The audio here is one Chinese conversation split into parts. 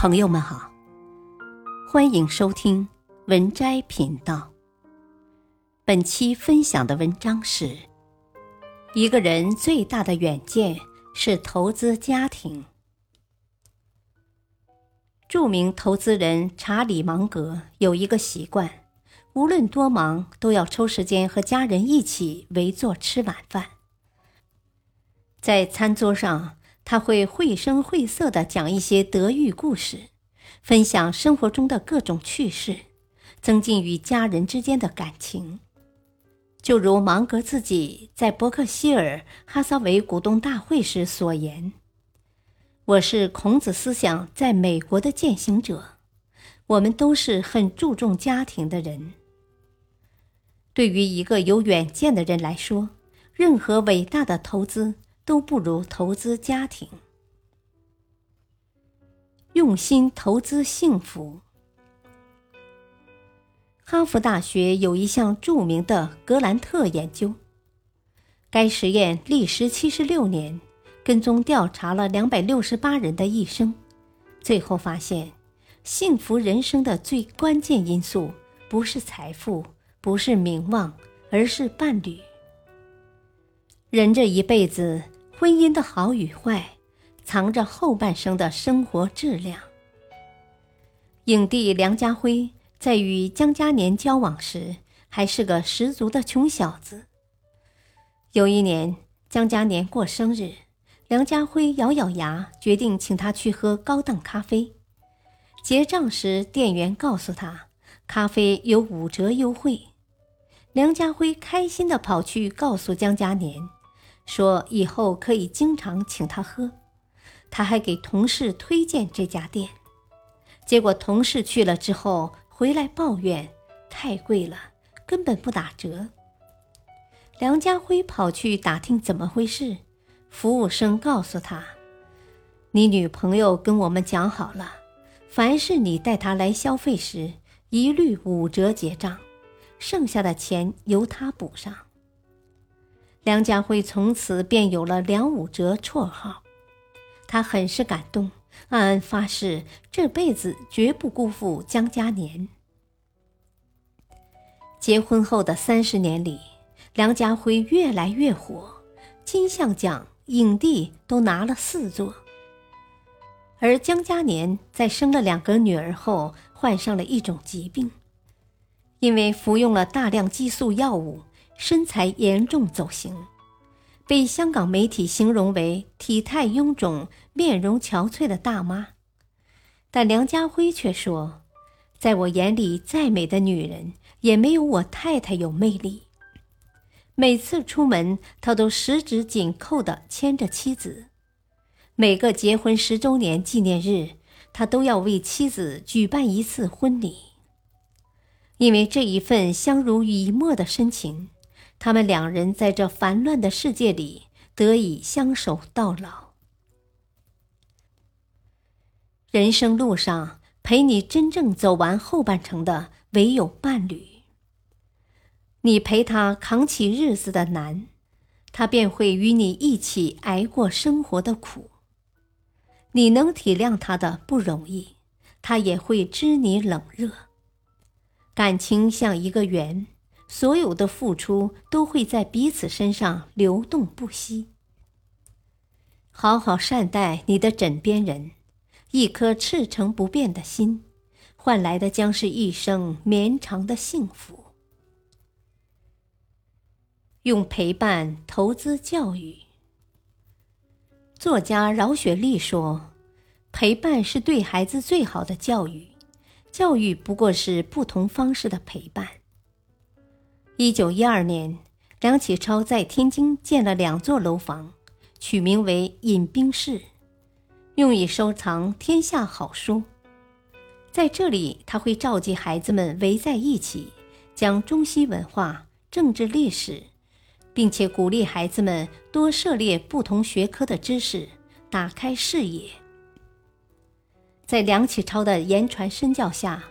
朋友们好，欢迎收听文摘频道。本期分享的文章是：一个人最大的远见是投资家庭。著名投资人查理芒格有一个习惯，无论多忙，都要抽时间和家人一起围坐吃晚饭。在餐桌上。他会绘声绘色地讲一些德育故事，分享生活中的各种趣事，增进与家人之间的感情。就如芒格自己在伯克希尔哈撒韦股东大会时所言：“我是孔子思想在美国的践行者。我们都是很注重家庭的人。对于一个有远见的人来说，任何伟大的投资。”都不如投资家庭，用心投资幸福。哈佛大学有一项著名的格兰特研究，该实验历时七十六年，跟踪调查了两百六十八人的一生，最后发现，幸福人生的最关键因素不是财富，不是名望，而是伴侣。人这一辈子。婚姻的好与坏，藏着后半生的生活质量。影帝梁家辉在与江嘉年交往时，还是个十足的穷小子。有一年，江嘉年过生日，梁家辉咬咬牙，决定请他去喝高档咖啡。结账时，店员告诉他，咖啡有五折优惠。梁家辉开心地跑去告诉江嘉年。说以后可以经常请他喝，他还给同事推荐这家店，结果同事去了之后回来抱怨太贵了，根本不打折。梁家辉跑去打听怎么回事，服务生告诉他：“你女朋友跟我们讲好了，凡是你带她来消费时，一律五折结账，剩下的钱由她补上。”梁家辉从此便有了“梁五折”绰号，他很是感动，暗暗发誓这辈子绝不辜负江嘉年。结婚后的三十年里，梁家辉越来越火，金像奖、影帝都拿了四座。而江嘉年在生了两个女儿后，患上了一种疾病，因为服用了大量激素药物。身材严重走形，被香港媒体形容为体态臃肿、面容憔悴的大妈。但梁家辉却说：“在我眼里，再美的女人也没有我太太有魅力。每次出门，他都十指紧扣地牵着妻子；每个结婚十周年纪念日，他都要为妻子举办一次婚礼。因为这一份相濡以沫的深情。”他们两人在这烦乱的世界里得以相守到老。人生路上陪你真正走完后半程的唯有伴侣。你陪他扛起日子的难，他便会与你一起挨过生活的苦。你能体谅他的不容易，他也会知你冷热。感情像一个圆。所有的付出都会在彼此身上流动不息。好好善待你的枕边人，一颗赤诚不变的心，换来的将是一生绵长的幸福。用陪伴投资教育。作家饶雪莉说：“陪伴是对孩子最好的教育，教育不过是不同方式的陪伴。”一九一二年，梁启超在天津建了两座楼房，取名为“饮冰室”，用以收藏天下好书。在这里，他会召集孩子们围在一起，讲中西文化、政治历史，并且鼓励孩子们多涉猎不同学科的知识，打开视野。在梁启超的言传身教下，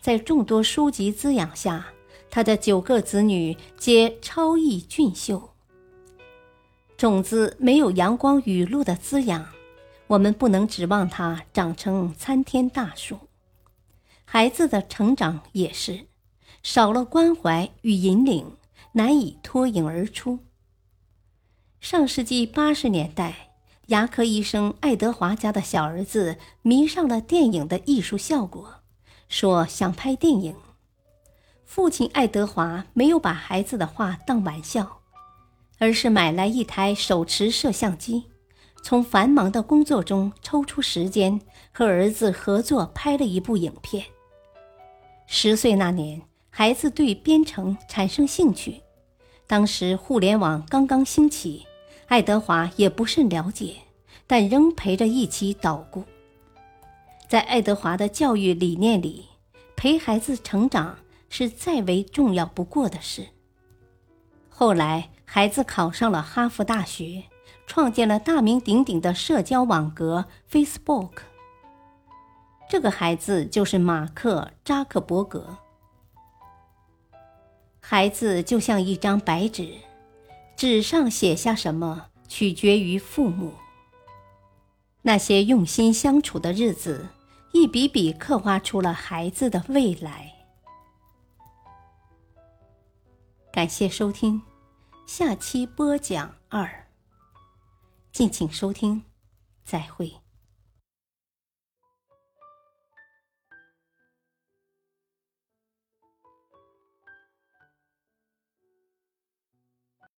在众多书籍滋养下。他的九个子女皆超逸俊秀。种子没有阳光雨露的滋养，我们不能指望它长成参天大树。孩子的成长也是，少了关怀与引领，难以脱颖而出。上世纪八十年代，牙科医生爱德华家的小儿子迷上了电影的艺术效果，说想拍电影。父亲爱德华没有把孩子的话当玩笑，而是买来一台手持摄像机，从繁忙的工作中抽出时间和儿子合作拍了一部影片。十岁那年，孩子对编程产生兴趣，当时互联网刚刚兴起，爱德华也不甚了解，但仍陪着一起捣鼓。在爱德华的教育理念里，陪孩子成长。是再为重要不过的事。后来，孩子考上了哈佛大学，创建了大名鼎鼎的社交网格 Facebook。这个孩子就是马克·扎克伯格。孩子就像一张白纸，纸上写下什么，取决于父母。那些用心相处的日子，一笔笔刻画出了孩子的未来。感谢收听，下期播讲二。敬请收听，再会。